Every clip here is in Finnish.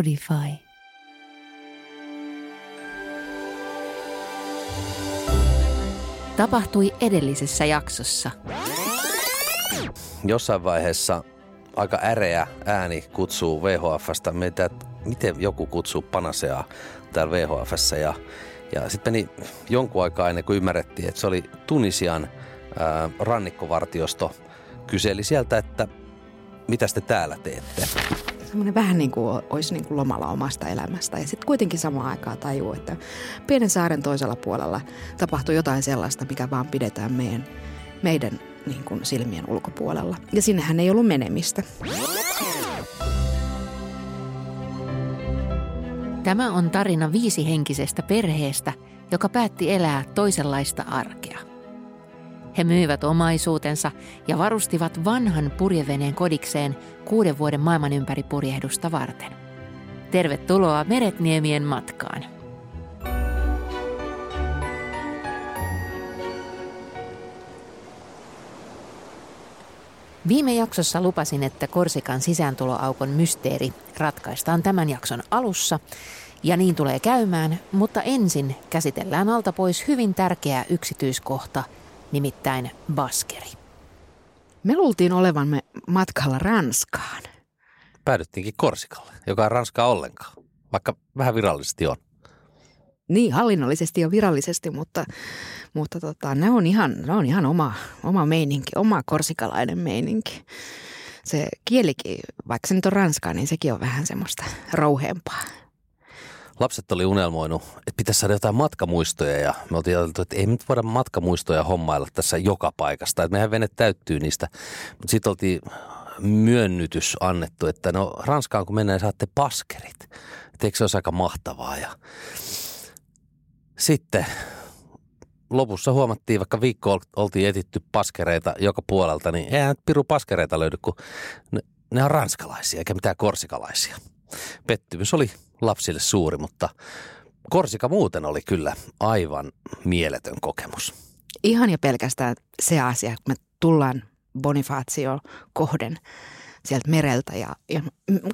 Spotify. Tapahtui edellisessä jaksossa. Jossain vaiheessa aika äreä ääni kutsuu VHFstä meitä, että miten joku kutsuu Panaseaa täällä VHFssä ja, ja sitten meni jonkun aikaa ennen kuin ymmärrettiin, että se oli Tunisian ää, rannikkovartiosto. Kyseli sieltä, että mitä te täällä teette? semmoinen vähän niin kuin olisi niin kuin lomalla omasta elämästä. Ja sitten kuitenkin samaan aikaan tajuu, että pienen saaren toisella puolella tapahtuu jotain sellaista, mikä vaan pidetään meidän, meidän niin kuin silmien ulkopuolella. Ja sinnehän ei ollut menemistä. Tämä on tarina viisihenkisestä perheestä, joka päätti elää toisenlaista arkea. He myivät omaisuutensa ja varustivat vanhan purjeveneen kodikseen kuuden vuoden maailman ympäri purjehdusta varten. Tervetuloa Meretniemien matkaan. Viime jaksossa lupasin, että Korsikan sisääntuloaukon mysteeri ratkaistaan tämän jakson alussa, ja niin tulee käymään, mutta ensin käsitellään alta pois hyvin tärkeä yksityiskohta – nimittäin baskeri. Me luultiin olevamme matkalla Ranskaan. Päädyttiinkin Korsikalle, joka on Ranskaa ollenkaan, vaikka vähän virallisesti on. Niin, hallinnollisesti ja virallisesti, mutta, mutta tota, ne, on ihan, ne on ihan oma, oma meininki, oma korsikalainen meininki. Se kielikin, vaikka se nyt on ranskaa, niin sekin on vähän semmoista rouheempaa lapset oli unelmoinut, että pitäisi saada jotain matkamuistoja ja me oltiin ajateltu, että ei nyt voida matkamuistoja hommailla tässä joka paikasta, että meidän vene täyttyy niistä. Mutta sitten oltiin myönnytys annettu, että no Ranskaan kun mennään saatte paskerit. Et eikö se olisi aika mahtavaa ja sitten lopussa huomattiin, vaikka viikko oltiin etitty paskereita joka puolelta, niin eihän piru paskereita löydy, kun ne, ne on ranskalaisia eikä mitään korsikalaisia. Pettymys oli lapsille suuri, mutta Korsika muuten oli kyllä aivan mieletön kokemus. Ihan ja pelkästään se asia, kun me tullaan Bonifacio kohden sieltä mereltä ja, ja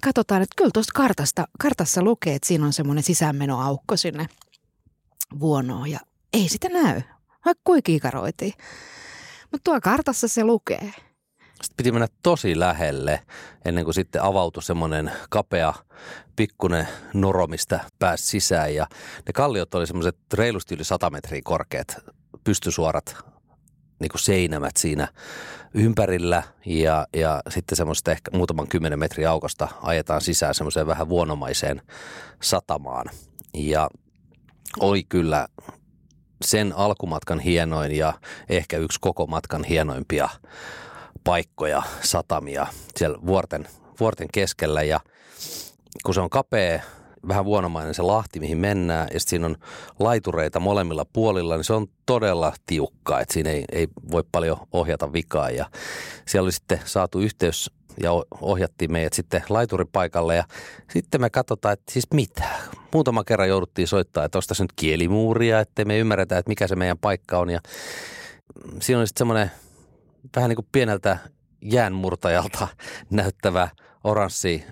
katsotaan, että kyllä tuosta kartasta, kartassa lukee, että siinä on semmoinen sisäänmenoaukko sinne vuonoon ja ei sitä näy, vaikka kuinka kiikaroitiin. Mutta tuo kartassa se lukee – sitten piti mennä tosi lähelle ennen kuin sitten avautui semmoinen kapea pikkunen noro, mistä pääsi sisään. Ja ne kalliot oli semmoiset reilusti yli 100 metriä korkeat, pystysuorat niin kuin seinämät siinä ympärillä ja, ja sitten semmoista ehkä muutaman kymmenen metrin aukosta ajetaan sisään semmoiseen vähän vuonomaiseen satamaan. Ja oli kyllä sen alkumatkan hienoin ja ehkä yksi koko matkan hienoimpia paikkoja, satamia siellä vuorten, vuorten keskellä ja kun se on kapea, vähän vuonomainen se lahti, mihin mennään, ja siinä on laitureita molemmilla puolilla, niin se on todella tiukkaa, että siinä ei, ei voi paljon ohjata vikaa. Ja siellä oli sitten saatu yhteys ja ohjattiin meidät sitten laituripaikalle ja sitten me katsotaan, että siis mitä. Muutama kerran jouduttiin soittaa, että ostaisi nyt kielimuuria, että me ymmärretä, että mikä se meidän paikka on ja siinä oli sitten semmoinen vähän niin kuin pieneltä jäänmurtajalta näyttävä oranssi,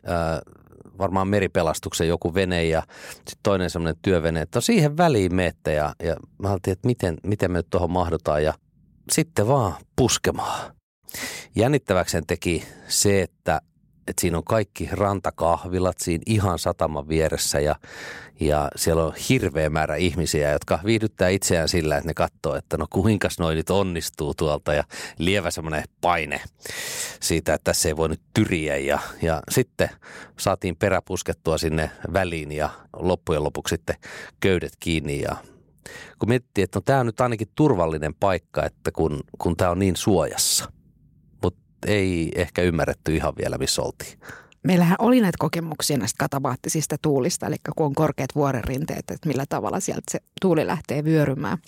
varmaan meripelastuksen joku vene ja sitten toinen semmoinen työvene, että siihen väliin meette ja, ja mä ajattelin, että miten, miten me nyt tuohon mahdutaan ja sitten vaan puskemaan. Jännittäväkseen teki se, että että siinä on kaikki rantakahvilat siinä ihan sataman vieressä ja, ja siellä on hirveä määrä ihmisiä, jotka viihdyttää itseään sillä, että ne katsoo, että no kuinka noin nyt onnistuu tuolta ja lievä semmoinen paine siitä, että tässä ei voi nyt tyriä ja, ja sitten saatiin peräpuskettua sinne väliin ja loppujen lopuksi sitten köydet kiinni ja kun miettii, että no tämä on nyt ainakin turvallinen paikka, että kun, kun tämä on niin suojassa – ei ehkä ymmärretty ihan vielä, missä oltiin. Meillähän oli näitä kokemuksia näistä katabaattisista tuulista, eli kun on korkeat vuorenrinteet, että millä tavalla sieltä se tuuli lähtee vyörymään.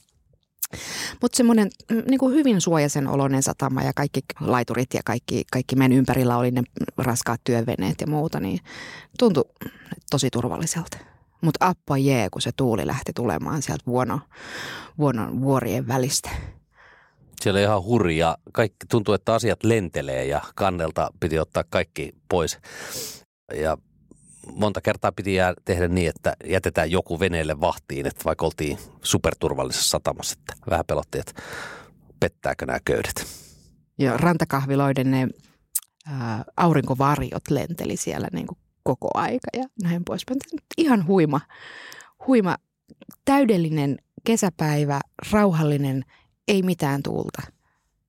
Mutta semmoinen mm, niin hyvin suojaisen oloinen satama ja kaikki laiturit ja kaikki, kaikki meidän ympärillä oli ne raskaat työveneet ja muuta, niin tuntui tosi turvalliselta. Mutta appa jee, kun se tuuli lähti tulemaan sieltä vuono, vuonon vuorien välistä. Siellä ihan hurja. Kaikki, tuntuu, että asiat lentelee ja kannelta piti ottaa kaikki pois. Ja monta kertaa piti jää, tehdä niin, että jätetään joku veneelle vahtiin, että vaikka oltiin superturvallisessa satamassa, että vähän pelotti, että pettääkö nämä köydet. Ja rantakahviloiden ne ää, aurinkovarjot lenteli siellä niin kuin koko aika ja näin poispäin. Ihan huima, huima, täydellinen kesäpäivä, rauhallinen, ei mitään tuulta.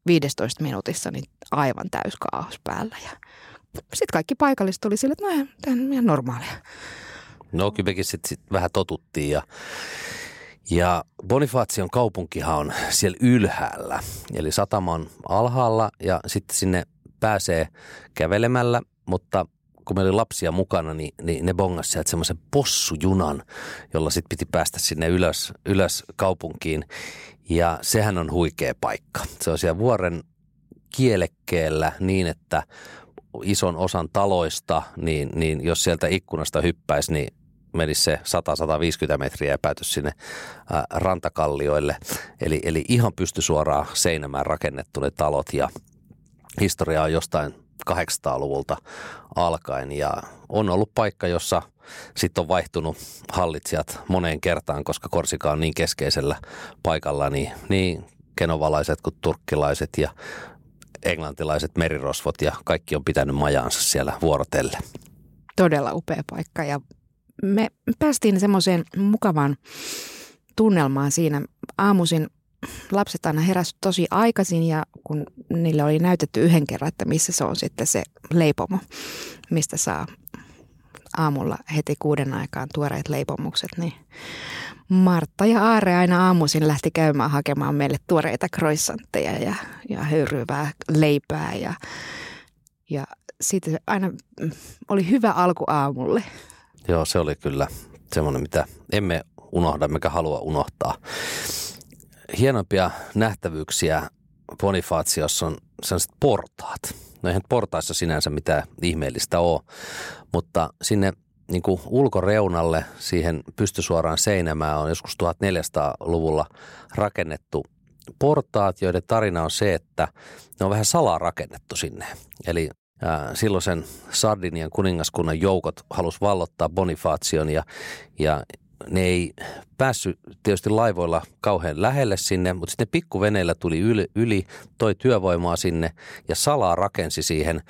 15 minuutissa niin aivan täys kaos päällä ja sitten kaikki paikalliset tuli sille, että no tämä on ihan normaalia. No mekin sitten sit vähän totuttiin ja, ja Bonifacion kaupunkihan on siellä ylhäällä. Eli satama on alhaalla ja sitten sinne pääsee kävelemällä, mutta kun meillä oli lapsia mukana, niin, niin ne bongas sieltä semmoisen possujunan, jolla sitten piti päästä sinne ylös, ylös kaupunkiin. Ja sehän on huikea paikka. Se on siellä vuoren kielekkeellä niin, että ison osan taloista, niin, niin jos sieltä ikkunasta hyppäisi, niin menisi se 100-150 metriä ja päätys sinne rantakallioille. Eli, eli ihan pysty suoraan seinämään rakennettu ne talot ja historia on jostain 800-luvulta alkaen ja on ollut paikka, jossa sitten on vaihtunut hallitsijat moneen kertaan, koska Korsika on niin keskeisellä paikalla, niin, niin kenovalaiset kuin turkkilaiset ja englantilaiset merirosvot ja kaikki on pitänyt majaansa siellä vuorotelle. Todella upea paikka ja me päästiin semmoiseen mukavaan tunnelmaan siinä. Aamuisin lapset aina heräsivät tosi aikaisin ja kun niille oli näytetty yhden kerran, että missä se on sitten se leipomo, mistä saa aamulla heti kuuden aikaan tuoreet leipomukset, niin Martta ja Aare aina aamuisin lähti käymään hakemaan meille tuoreita croissantteja ja, ja höyryvää leipää ja, ja sitten aina oli hyvä alku aamulle. Joo, se oli kyllä semmoinen, mitä emme unohda, mikä halua unohtaa. Hienompia nähtävyyksiä Bonifaatiossa on sellaiset portaat. No eihän portaissa sinänsä mitään ihmeellistä ole, mutta sinne niin kuin ulkoreunalle siihen pystysuoraan seinämään on joskus 1400-luvulla rakennettu portaat, joiden tarina on se, että ne on vähän salaa rakennettu sinne. Eli ää, silloisen Sardinian kuningaskunnan joukot halus vallottaa Bonifacion ja, ja ne ei päässyt tietysti laivoilla kauhean lähelle sinne, mutta sitten pikkuveneillä tuli yli, yli, toi työvoimaa sinne ja salaa rakensi siihen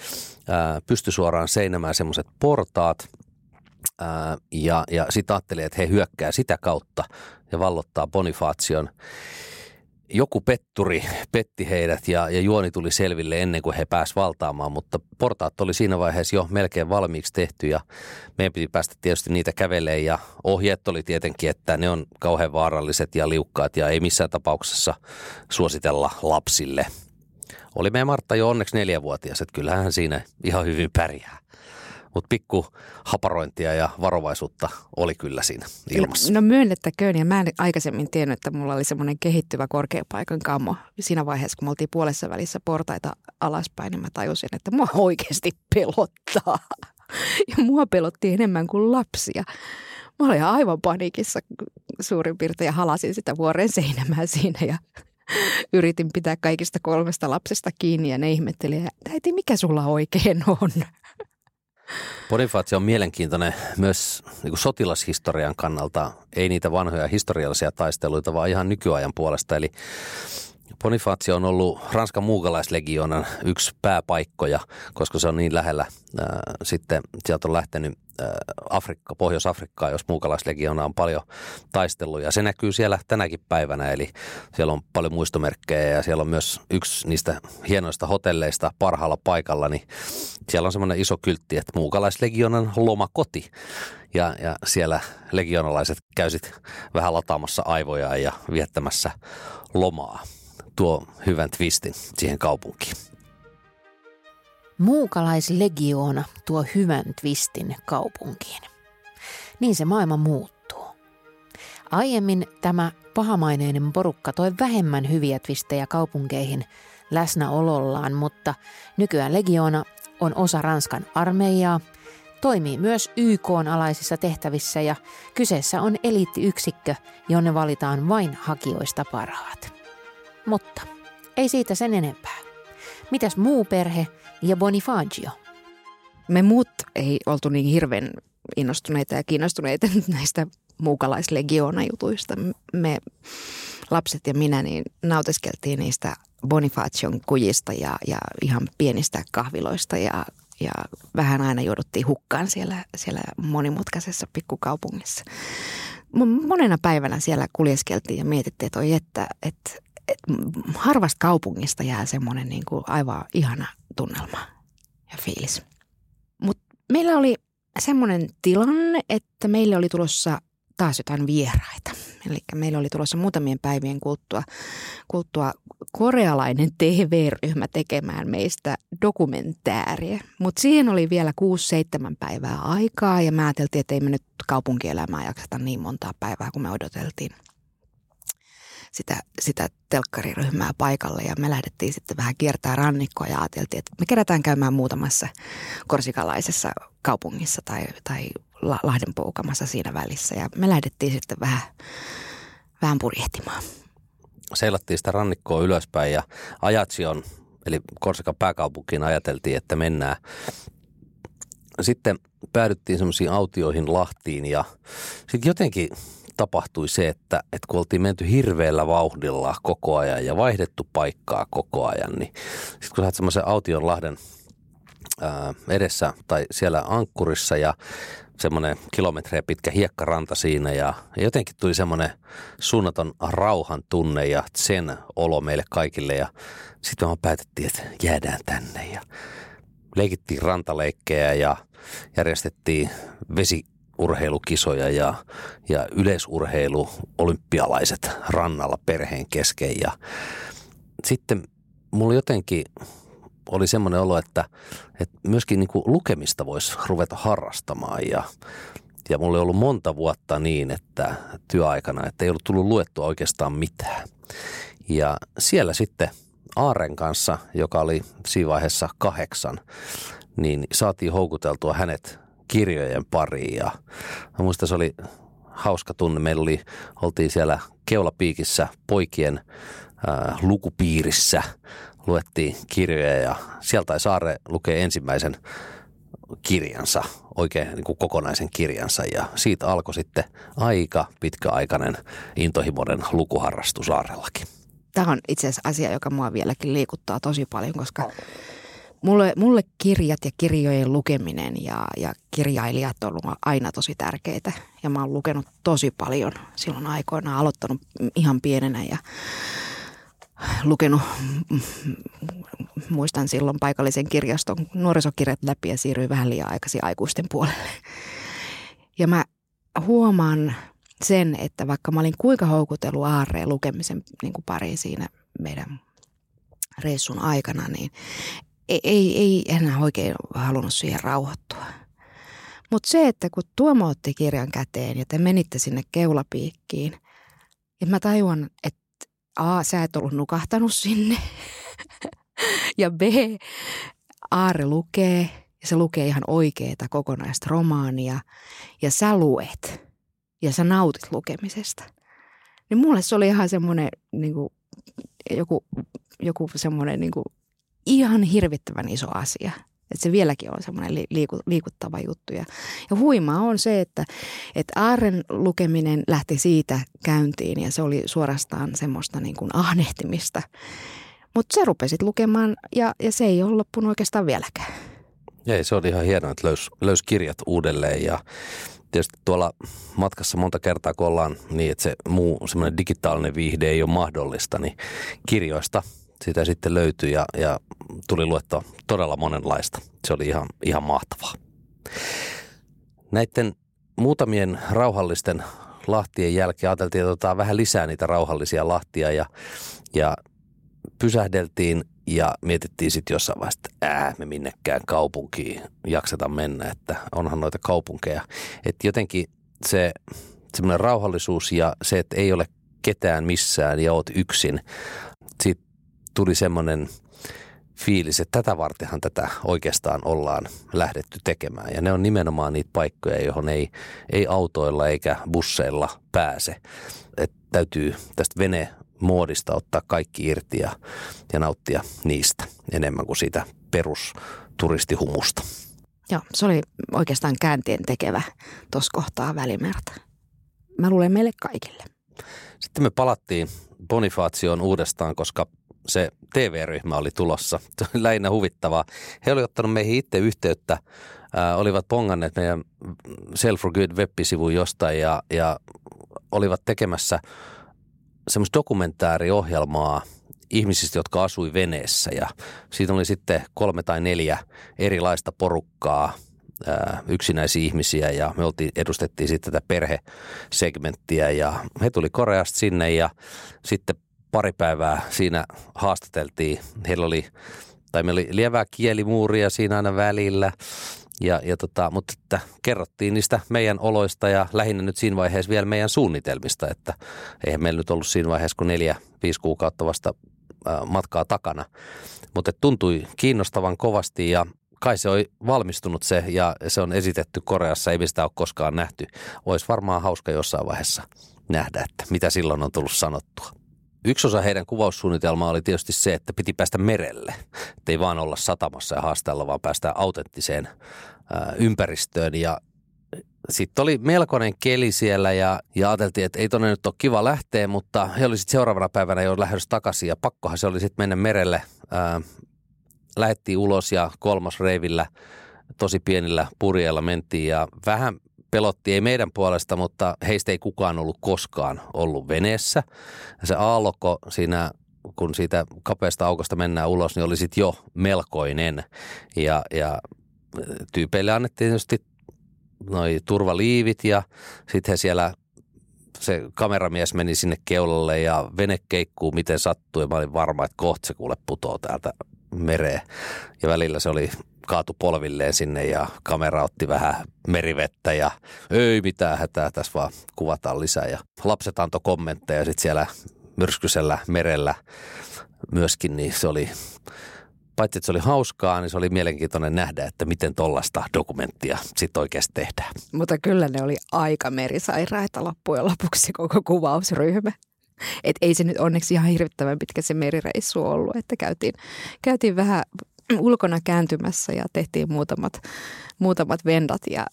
ää, pystysuoraan seinämään semmoiset portaat – ää, ja, ja sitten ajattelin, että he hyökkää sitä kautta ja vallottaa Bonifacion. Joku petturi petti heidät ja, ja juoni tuli selville ennen kuin he pääsivät valtaamaan, mutta portaat oli siinä vaiheessa jo melkein valmiiksi tehty ja meidän piti päästä tietysti niitä kävelemään ja ohjeet oli tietenkin, että ne on kauhean vaaralliset ja liukkaat ja ei missään tapauksessa suositella lapsille. Oli meidän Martta jo onneksi neljävuotias, että kyllähän hän siinä ihan hyvin pärjää mutta pikku haparointia ja varovaisuutta oli kyllä siinä ilmassa. No myönnettäköön, ja mä en aikaisemmin tiennyt, että mulla oli semmoinen kehittyvä korkeapaikan kammo. Siinä vaiheessa, kun me oltiin puolessa välissä portaita alaspäin, niin mä tajusin, että mua oikeasti pelottaa. Ja mua pelotti enemmän kuin lapsia. Mä olin aivan paniikissa suurin piirtein ja halasin sitä vuoren seinämää siinä ja yritin pitää kaikista kolmesta lapsesta kiinni ja ne ihmetteli, että äiti, mikä sulla oikein on? Bonifacio on mielenkiintoinen myös niin kuin sotilashistorian kannalta, ei niitä vanhoja historiallisia taisteluita, vaan ihan nykyajan puolesta. Eli Bonifacio on ollut Ranskan muukalaislegionan yksi pääpaikkoja, koska se on niin lähellä. Sitten sieltä on lähtenyt Afrikka, Pohjois-Afrikkaa, jos muukalaislegiona on paljon taistellut. Ja se näkyy siellä tänäkin päivänä, eli siellä on paljon muistomerkkejä ja siellä on myös yksi niistä hienoista hotelleista parhaalla paikalla, niin siellä on semmoinen iso kyltti, että muukalaislegionan lomakoti. Ja, ja siellä legionalaiset käysit vähän lataamassa aivoja ja viettämässä lomaa. Tuo hyvän twistin siihen kaupunkiin. Muukalaislegioona tuo hyvän twistin kaupunkiin. Niin se maailma muuttuu. Aiemmin tämä pahamaineinen porukka toi vähemmän hyviä twistejä kaupunkeihin läsnäolollaan, mutta nykyään legioona on osa Ranskan armeijaa, toimii myös YK-alaisissa tehtävissä ja kyseessä on eliittiyksikkö, jonne valitaan vain hakijoista parhaat. Mutta ei siitä sen enempää. Mitäs muu perhe ja Bonifacio? Me muut ei oltu niin hirveän innostuneita ja kiinnostuneita näistä muukalaislegioona-jutuista. Me lapset ja minä niin nautiskeltiin niistä Bonifacion kujista ja, ja ihan pienistä kahviloista ja, ja vähän aina jouduttiin hukkaan siellä, siellä monimutkaisessa pikkukaupungissa. Monena päivänä siellä kuljeskeltiin ja mietittiin, että että, että harvasta kaupungista jää semmoinen niin kuin aivan ihana tunnelma ja fiilis. Mutta meillä oli semmoinen tilanne, että meille oli tulossa taas jotain vieraita. Eli meillä oli tulossa muutamien päivien kulttua, kulttua korealainen TV-ryhmä tekemään meistä dokumentääriä. Mutta siihen oli vielä 6-7 päivää aikaa ja mä ajateltiin, että ei me nyt kaupunkielämää jaksata niin montaa päivää kuin me odoteltiin sitä, sitä telkkariryhmää paikalle ja me lähdettiin sitten vähän kiertää rannikkoa ja ajateltiin, että me kerätään käymään muutamassa korsikalaisessa kaupungissa tai, tai Lahden poukamassa siinä välissä ja me lähdettiin sitten vähän, vähän purjehtimaan. Seilattiin sitä rannikkoa ylöspäin ja Ajatsion, eli Korsikan pääkaupunkiin ajateltiin, että mennään. Sitten päädyttiin semmoisiin autioihin Lahtiin ja sitten jotenkin tapahtui se, että, että kun oltiin menty hirveällä vauhdilla koko ajan ja vaihdettu paikkaa koko ajan, niin sitten kun sä semmoisen aution Lahden ää, edessä tai siellä ankkurissa ja semmoinen kilometrejä pitkä hiekkaranta siinä ja, jotenkin tuli semmoinen suunnaton rauhan tunne ja sen olo meille kaikille ja sitten me päätettiin, että jäädään tänne ja leikittiin rantaleikkejä ja järjestettiin vesiurheilukisoja ja, ja yleisurheilu olympialaiset rannalla perheen kesken ja sitten mulla jotenkin oli semmoinen olo, että, että myöskin niin kuin lukemista voisi ruveta harrastamaan ja, ja mulla oli ollut monta vuotta niin, että työaikana, että ei ollut tullut luettua oikeastaan mitään. Ja siellä sitten Aaren kanssa, joka oli siinä vaiheessa kahdeksan, niin saatiin houkuteltua hänet kirjojen pariin ja mä muistan, se oli hauska tunne. Meillä oli, oltiin siellä keulapiikissä poikien ää, lukupiirissä luettiin kirjoja ja sieltä Saare lukee ensimmäisen kirjansa, oikein niin kuin kokonaisen kirjansa ja siitä alkoi sitten aika pitkäaikainen intohimoinen lukuharrastus Saarellakin. Tämä on itse asiassa asia, joka mua vieläkin liikuttaa tosi paljon, koska mulle, mulle kirjat ja kirjojen lukeminen ja, ja kirjailijat on ollut aina tosi tärkeitä. Ja mä oon lukenut tosi paljon silloin aikoina, aloittanut ihan pienenä ja lukenut, muistan silloin paikallisen kirjaston nuorisokirjat läpi ja siirryin vähän liian aikaisin aikuisten puolelle. Ja mä huomaan sen, että vaikka mä olin kuinka houkutellut aarreen lukemisen niin kuin pari siinä meidän reissun aikana, niin ei, ei, ei enää oikein halunnut siihen rauhoittua. Mutta se, että kun Tuomo otti kirjan käteen ja te menitte sinne keulapiikkiin, ja mä tajuan, että A, sä et ollut nukahtanut sinne. ja B, Aare lukee ja se lukee ihan oikeeta kokonaista romaania ja sä luet ja sä nautit lukemisesta. Niin mulle se oli ihan semmoinen niin joku, joku semmoinen niin kuin, ihan hirvittävän iso asia. Että se vieläkin on semmoinen liiku, liikuttava juttu. Ja, ja huimaa on se, että, että Aaren lukeminen lähti siitä käyntiin ja se oli suorastaan semmoista niin kuin ahnehtimista. Mutta se rupesit lukemaan ja, ja se ei ole loppunut oikeastaan vieläkään. Ei, se oli ihan hienoa, että löys, löys kirjat uudelleen ja tietysti tuolla matkassa monta kertaa, kun ollaan niin, että se muu semmoinen digitaalinen viihde ei ole mahdollista, niin kirjoista – sitä sitten löytyi ja, ja tuli luettua todella monenlaista. Se oli ihan, ihan mahtavaa. Näiden muutamien rauhallisten lahtien jälkeen ajateltiin, että otetaan vähän lisää niitä rauhallisia lahtia ja, ja pysähdeltiin ja mietittiin sitten jossain vaiheessa, että ää, me minnekään kaupunkiin jakseta mennä, että onhan noita kaupunkeja. Että jotenkin se semmoinen rauhallisuus ja se, että ei ole ketään missään ja oot yksin, siitä tuli semmoinen fiilis, että tätä vartenhan tätä oikeastaan ollaan lähdetty tekemään. Ja ne on nimenomaan niitä paikkoja, johon ei, ei autoilla eikä busseilla pääse. Et täytyy tästä vene, muodista ottaa kaikki irti ja, ja nauttia niistä enemmän kuin siitä perusturistikumusta. Joo, se oli oikeastaan käänteen tekevä tuossa kohtaa välimerta. Mä luulen meille kaikille. Sitten me palattiin Bonifaatioon uudestaan, koska se TV-ryhmä oli tulossa. Se oli lähinnä huvittavaa. He olivat ottanut meihin itse yhteyttä, äh, olivat ponganneet meidän Self for Good web-sivun jostain ja, ja olivat tekemässä semmoista dokumentaariohjelmaa ihmisistä, jotka asui veneessä ja siitä oli sitten kolme tai neljä erilaista porukkaa – yksinäisiä ihmisiä ja me oltiin, edustettiin sitten tätä perhesegmenttiä ja he tuli Koreasta sinne ja sitten pari päivää siinä haastateltiin. Heillä oli, tai meillä oli lievää kielimuuria siinä aina välillä, ja, ja tota, mutta että kerrottiin niistä meidän oloista ja lähinnä nyt siinä vaiheessa vielä meidän suunnitelmista, että eihän meillä nyt ollut siinä vaiheessa kuin neljä, viisi kuukautta vasta matkaa takana. Mutta tuntui kiinnostavan kovasti ja kai se on valmistunut se ja se on esitetty Koreassa, ei sitä ole koskaan nähty. Olisi varmaan hauska jossain vaiheessa nähdä, että mitä silloin on tullut sanottua. Yksi osa heidän kuvaussuunnitelmaa oli tietysti se, että piti päästä merelle. Että ei vaan olla satamassa ja haastella, vaan päästä autenttiseen ympäristöön. Ja sitten oli melkoinen keli siellä ja, ja ajateltiin, että ei tonne nyt ole kiva lähteä, mutta he oli sitten seuraavana päivänä jo lähdössä takaisin ja pakkohan se oli sitten mennä merelle. Lähettiin ulos ja kolmas reivillä tosi pienillä purjeilla mentiin ja vähän pelotti, ei meidän puolesta, mutta heistä ei kukaan ollut koskaan ollut veneessä. Ja se aallokko siinä kun siitä kapeasta aukosta mennään ulos, niin oli sitten jo melkoinen. Ja, ja tyypeille annettiin tietysti noi turvaliivit ja sitten he siellä se kameramies meni sinne keulalle ja vene keikkuu miten sattuu ja mä olin varma, että kohta se kuule putoo täältä mereen. Ja välillä se oli kaatu polvilleen sinne ja kamera otti vähän merivettä ja ei mitään hätää, tässä vaan kuvataan lisää. Ja lapset antoi kommentteja sitten siellä myrskysellä merellä myöskin, niin se oli, paitsi että se oli hauskaa, niin se oli mielenkiintoinen nähdä, että miten tollasta dokumenttia sitten oikeasti tehdään. Mutta kyllä ne oli aika merisairaita loppujen lopuksi koko kuvausryhmä. Et ei se nyt onneksi ihan hirvittävän pitkä se merireissu ollut, että käytiin, käytiin vähän ulkona kääntymässä ja tehtiin muutamat, muutamat vendat ja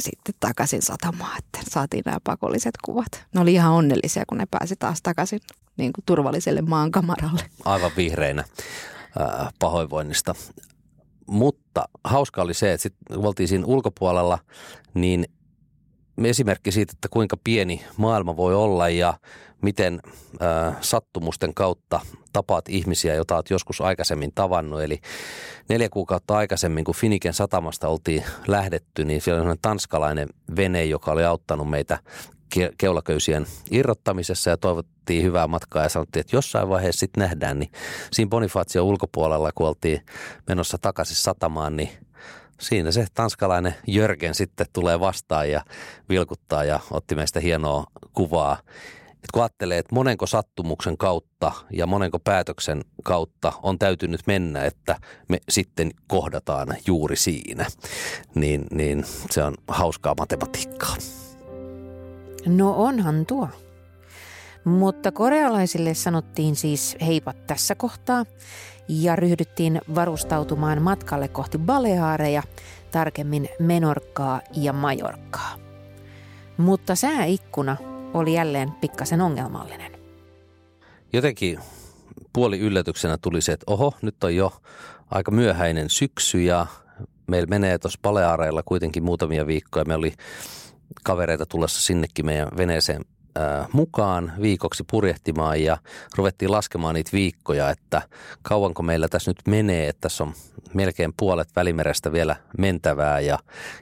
sitten takaisin satamaan, että saatiin nämä pakolliset kuvat. Ne oli ihan onnellisia, kun ne pääsi taas takaisin niin kuin turvalliselle maankamaralle. Aivan vihreinä äh, pahoinvoinnista. Mutta hauska oli se, että sitten oltiin siinä ulkopuolella, niin esimerkki siitä, että kuinka pieni maailma voi olla ja miten äh, sattumusten kautta tapaat ihmisiä, joita olet joskus aikaisemmin tavannut. Eli neljä kuukautta aikaisemmin, kun Finiken satamasta oltiin lähdetty, niin siellä oli tanskalainen vene, joka oli auttanut meitä keulaköysien irrottamisessa ja toivottiin hyvää matkaa ja sanottiin, että jossain vaiheessa sitten nähdään, niin siinä Bonifacio ulkopuolella, kun oltiin menossa takaisin satamaan, niin siinä se tanskalainen Jörgen sitten tulee vastaan ja vilkuttaa ja otti meistä hienoa kuvaa. Et kun ajattelee, että monenko sattumuksen kautta ja monenko päätöksen kautta on täytynyt mennä, että me sitten kohdataan juuri siinä, niin, niin se on hauskaa matematiikkaa. No onhan tuo. Mutta korealaisille sanottiin siis heipat tässä kohtaa ja ryhdyttiin varustautumaan matkalle kohti Baleaareja, tarkemmin Menorkaa ja Majorkaa. Mutta sääikkuna oli jälleen pikkasen ongelmallinen. Jotenkin puoli yllätyksenä tuli se, että oho, nyt on jo aika myöhäinen syksy ja meillä menee tuossa Baleaareilla kuitenkin muutamia viikkoja. Me oli kavereita tulossa sinnekin meidän veneeseen mukaan viikoksi purjehtimaan ja ruvettiin laskemaan niitä viikkoja, että kauanko meillä tässä nyt menee, että tässä on melkein puolet välimerestä vielä mentävää ja,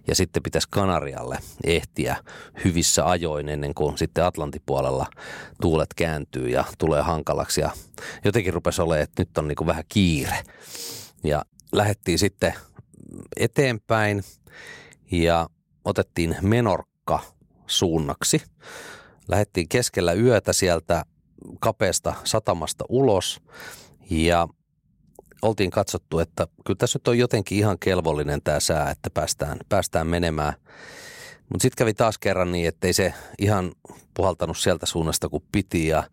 ja sitten pitäisi Kanarialle ehtiä hyvissä ajoin ennen kuin sitten Atlantin puolella tuulet kääntyy ja tulee hankalaksi ja jotenkin rupesi olemaan, että nyt on niin kuin vähän kiire. Ja lähdettiin sitten eteenpäin ja otettiin Menorkka suunnaksi lähdettiin keskellä yötä sieltä kapeasta satamasta ulos. Ja oltiin katsottu, että kyllä tässä nyt on jotenkin ihan kelvollinen tämä sää, että päästään, päästään menemään. Mutta sitten kävi taas kerran niin, että ei se ihan puhaltanut sieltä suunnasta kuin piti. Ja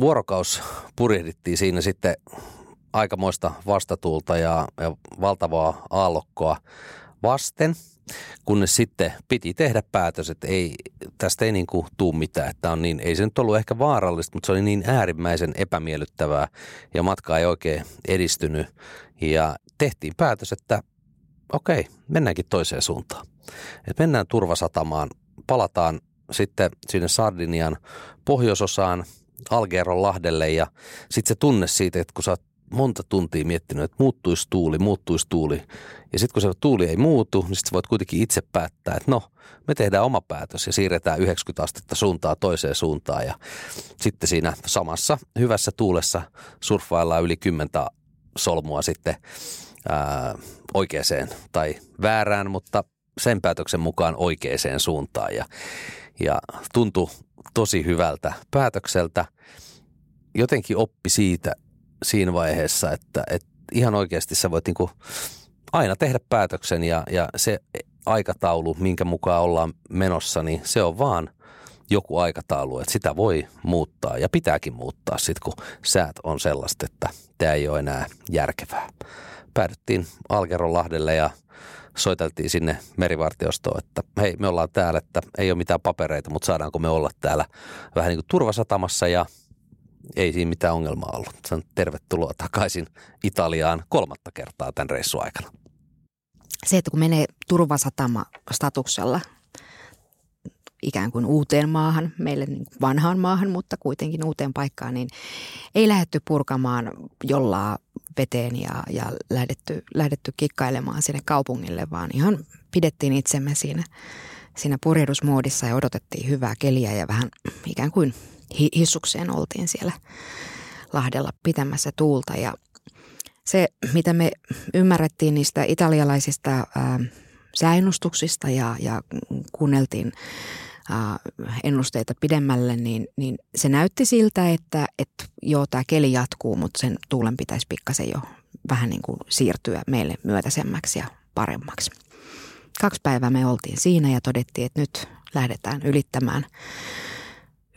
vuorokaus purjehdittiin siinä sitten aikamoista vastatuulta ja, ja valtavaa aallokkoa vasten, kunnes sitten piti tehdä päätös, että ei, tästä ei niin kuin tuu mitään. Että on niin, ei se nyt ollut ehkä vaarallista, mutta se oli niin äärimmäisen epämiellyttävää ja matka ei oikein edistynyt. Ja tehtiin päätös, että okei, mennäänkin toiseen suuntaan. Et mennään turvasatamaan, palataan sitten sinne Sardinian pohjoisosaan Algeron lahdelle ja sitten se tunne siitä, että kun sä oot monta tuntia miettinyt, että muuttuisi tuuli, muuttuisi tuuli. Ja sitten kun se tuuli ei muutu, niin sitten voit kuitenkin itse päättää, että no, me tehdään oma päätös ja siirretään 90 astetta suuntaa toiseen suuntaan. Ja sitten siinä samassa hyvässä tuulessa surffaillaan yli kymmentä solmua sitten ää, oikeaan tai väärään, mutta sen päätöksen mukaan oikeaan suuntaan. Ja, ja tuntui tosi hyvältä päätökseltä. Jotenkin oppi siitä siinä vaiheessa, että, että ihan oikeasti sä voit niinku aina tehdä päätöksen ja, ja se aikataulu, minkä mukaan ollaan menossa, niin se on vaan joku aikataulu, että sitä voi muuttaa ja pitääkin muuttaa sitten, kun säät on sellaista, että tämä ei ole enää järkevää. Päädyttiin Algeronlahdelle ja soiteltiin sinne merivartiostoon, että hei me ollaan täällä, että ei ole mitään papereita, mutta saadaanko me olla täällä vähän niin kuin turvasatamassa ja ei siinä mitään ongelmaa ollut. Sen tervetuloa takaisin Italiaan kolmatta kertaa tämän reissun aikana. Se, että kun menee turvasatama statuksella ikään kuin uuteen maahan, meille niin vanhaan maahan, mutta kuitenkin uuteen paikkaan, niin ei lähdetty purkamaan jollaa veteen ja, ja lähdetty, lähdetty kikkailemaan sinne kaupungille, vaan ihan pidettiin itsemme siinä, siinä purjehdusmoodissa ja odotettiin hyvää keliä ja vähän ikään kuin hissukseen oltiin siellä Lahdella pitämässä tuulta ja se, mitä me ymmärrettiin niistä italialaisista ää, ja, ja kuunneltiin ää, ennusteita pidemmälle, niin, niin se näytti siltä, että, että joo, tämä keli jatkuu, mutta sen tuulen pitäisi pikkasen jo vähän niin kuin siirtyä meille myötäisemmäksi ja paremmaksi. Kaksi päivää me oltiin siinä ja todettiin, että nyt lähdetään ylittämään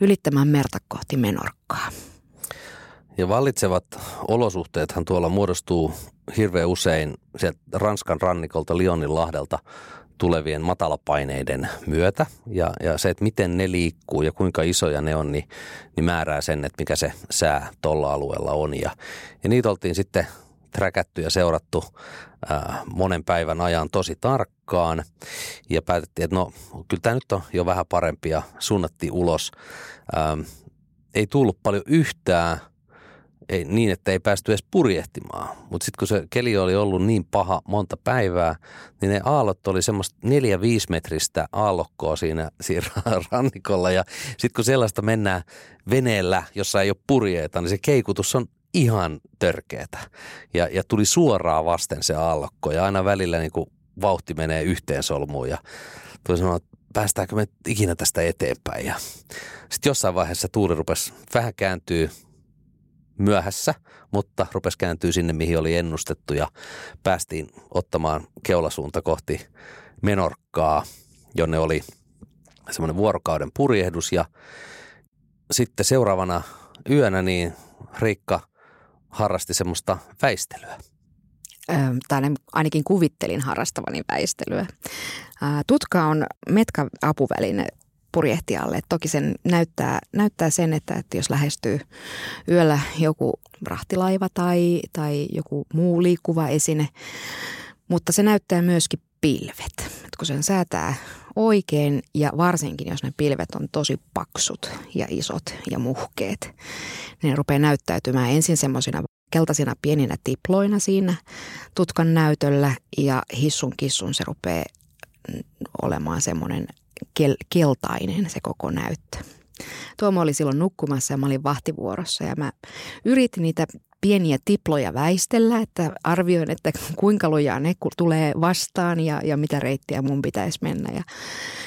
ylittämään merta kohti Menorkkaa. Ja vallitsevat olosuhteethan tuolla muodostuu hirveän usein sieltä Ranskan rannikolta Lyonin lahdelta tulevien matalapaineiden myötä. Ja, ja se, että miten ne liikkuu ja kuinka isoja ne on, niin, niin määrää sen, että mikä se sää tuolla alueella on. Ja, ja niitä oltiin sitten träkätty ja seurattu monen päivän ajan tosi tarkkaan ja päätettiin, että no kyllä tämä nyt on jo vähän parempi ja suunnattiin ulos. Ei tullut paljon yhtään ei, niin, että ei päästy edes purjehtimaan. Mutta sitten kun se keli oli ollut niin paha monta päivää, niin ne aallot oli semmoista neljä 5 metristä aallokkoa siinä, siinä rannikolla. Ja sitten kun sellaista mennään veneellä, jossa ei ole purjeita, niin se keikutus on ihan törkeetä. Ja, ja tuli suoraan vasten se aallokko ja aina välillä niin kuin vauhti menee yhteen solmuun ja tuli sanoa, että päästäänkö me ikinä tästä eteenpäin. Ja sitten jossain vaiheessa tuuli rupesi vähän kääntyy myöhässä, mutta rupesi kääntyä sinne, mihin oli ennustettu ja päästiin ottamaan keulasuunta kohti Menorkkaa, jonne oli semmoinen vuorokauden purjehdus ja sitten seuraavana yönä niin Riikka harrasti semmoista väistelyä? tai ainakin kuvittelin harrastavani väistelyä. Tutka on metka-apuväline purjehtijalle. Toki sen näyttää, näyttää sen, että, että jos lähestyy yöllä joku rahtilaiva tai, tai joku muu liikkuva esine, mutta se näyttää myöskin pilvet. Et kun sen säätää oikein ja varsinkin jos ne pilvet on tosi paksut ja isot ja muhkeet, niin ne rupeaa näyttäytymään ensin semmoisina keltaisina pieninä tiploina siinä tutkan näytöllä ja hissun kissun se rupeaa olemaan semmoinen kel- keltainen se koko näyttö. Tuomo oli silloin nukkumassa ja mä olin vahtivuorossa ja mä yritin niitä pieniä tiploja väistellä, että arvioin, että kuinka lujaa ne tulee vastaan ja, ja mitä reittiä mun pitäisi mennä. Ja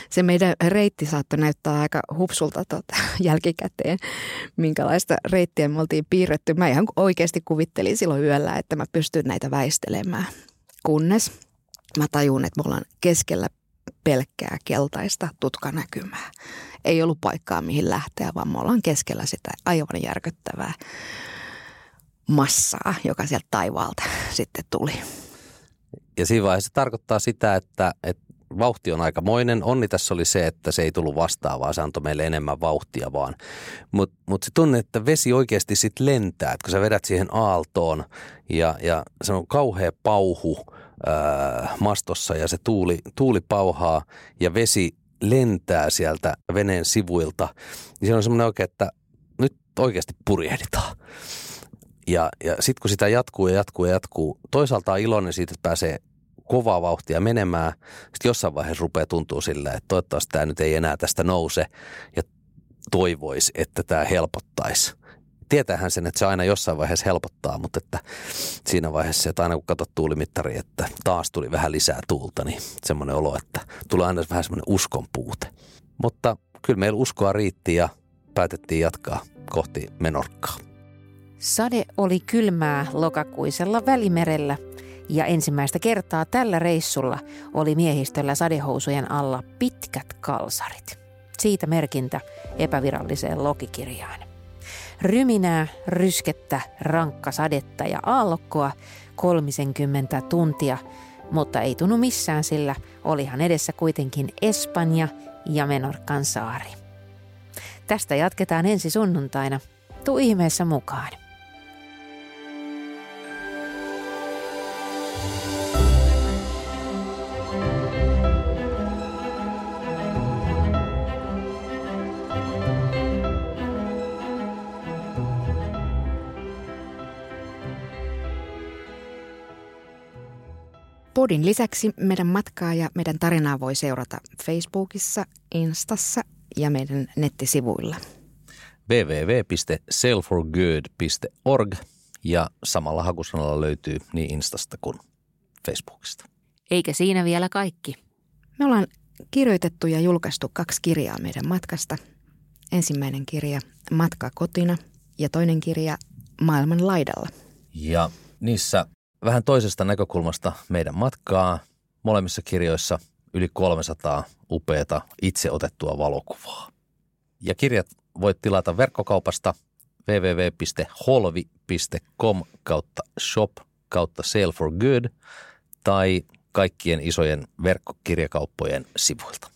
se meidän reitti saattoi näyttää aika hupsulta tota, jälkikäteen, minkälaista reittiä me oltiin piirretty. Mä ihan oikeasti kuvittelin silloin yöllä, että mä pystyn näitä väistelemään. Kunnes mä tajun, että me ollaan keskellä pelkkää keltaista tutkanäkymää. ei ollut paikkaa mihin lähteä, vaan me ollaan keskellä sitä aivan järkyttävää massaa, joka sieltä taivaalta sitten tuli. Ja siinä vaiheessa se tarkoittaa sitä, että, että vauhti on aikamoinen. Onni tässä oli se, että se ei tullut vastaan, vaan se antoi meille enemmän vauhtia vaan. Mutta mut se tunne, että vesi oikeasti sitten lentää, että kun sä vedät siihen aaltoon ja, ja se on kauhea pauhu ää, mastossa ja se tuuli, tuuli pauhaa ja vesi lentää sieltä veneen sivuilta, niin se on semmoinen oikein, että nyt oikeasti purjehditaan. Ja, ja sitten kun sitä jatkuu ja jatkuu ja jatkuu, toisaalta on iloinen siitä, että pääsee kovaa vauhtia menemään. Sitten jossain vaiheessa rupeaa tuntua silleen, että toivottavasti tämä nyt ei enää tästä nouse ja toivoisi, että tämä helpottaisi. Tietäähän sen, että se aina jossain vaiheessa helpottaa, mutta että siinä vaiheessa, että aina kun katsot tuulimittari, että taas tuli vähän lisää tuulta, niin semmoinen olo, että tulee aina vähän semmoinen uskon puute. Mutta kyllä meillä uskoa riitti ja päätettiin jatkaa kohti Menorkkaa. Sade oli kylmää lokakuisella välimerellä ja ensimmäistä kertaa tällä reissulla oli miehistöllä sadehousujen alla pitkät kalsarit. Siitä merkintä epäviralliseen logikirjaan. Ryminää, ryskettä, rankka sadetta ja aallokkoa 30 tuntia, mutta ei tunnu missään, sillä olihan edessä kuitenkin Espanja ja Menorkan saari. Tästä jatketaan ensi sunnuntaina. Tuu ihmeessä mukaan. Podin lisäksi meidän matkaa ja meidän tarinaa voi seurata Facebookissa, Instassa ja meidän nettisivuilla. www.sailforgood.org ja samalla hakusanalla löytyy niin Instasta kuin Facebookista. Eikä siinä vielä kaikki. Me ollaan kirjoitettu ja julkaistu kaksi kirjaa meidän matkasta. Ensimmäinen kirja Matka kotina ja toinen kirja Maailman laidalla. Ja niissä vähän toisesta näkökulmasta meidän matkaa. Molemmissa kirjoissa yli 300 upeata itse otettua valokuvaa. Ja kirjat voit tilata verkkokaupasta www.holvi.com kautta shop kautta sale for good tai kaikkien isojen verkkokirjakauppojen sivuilta.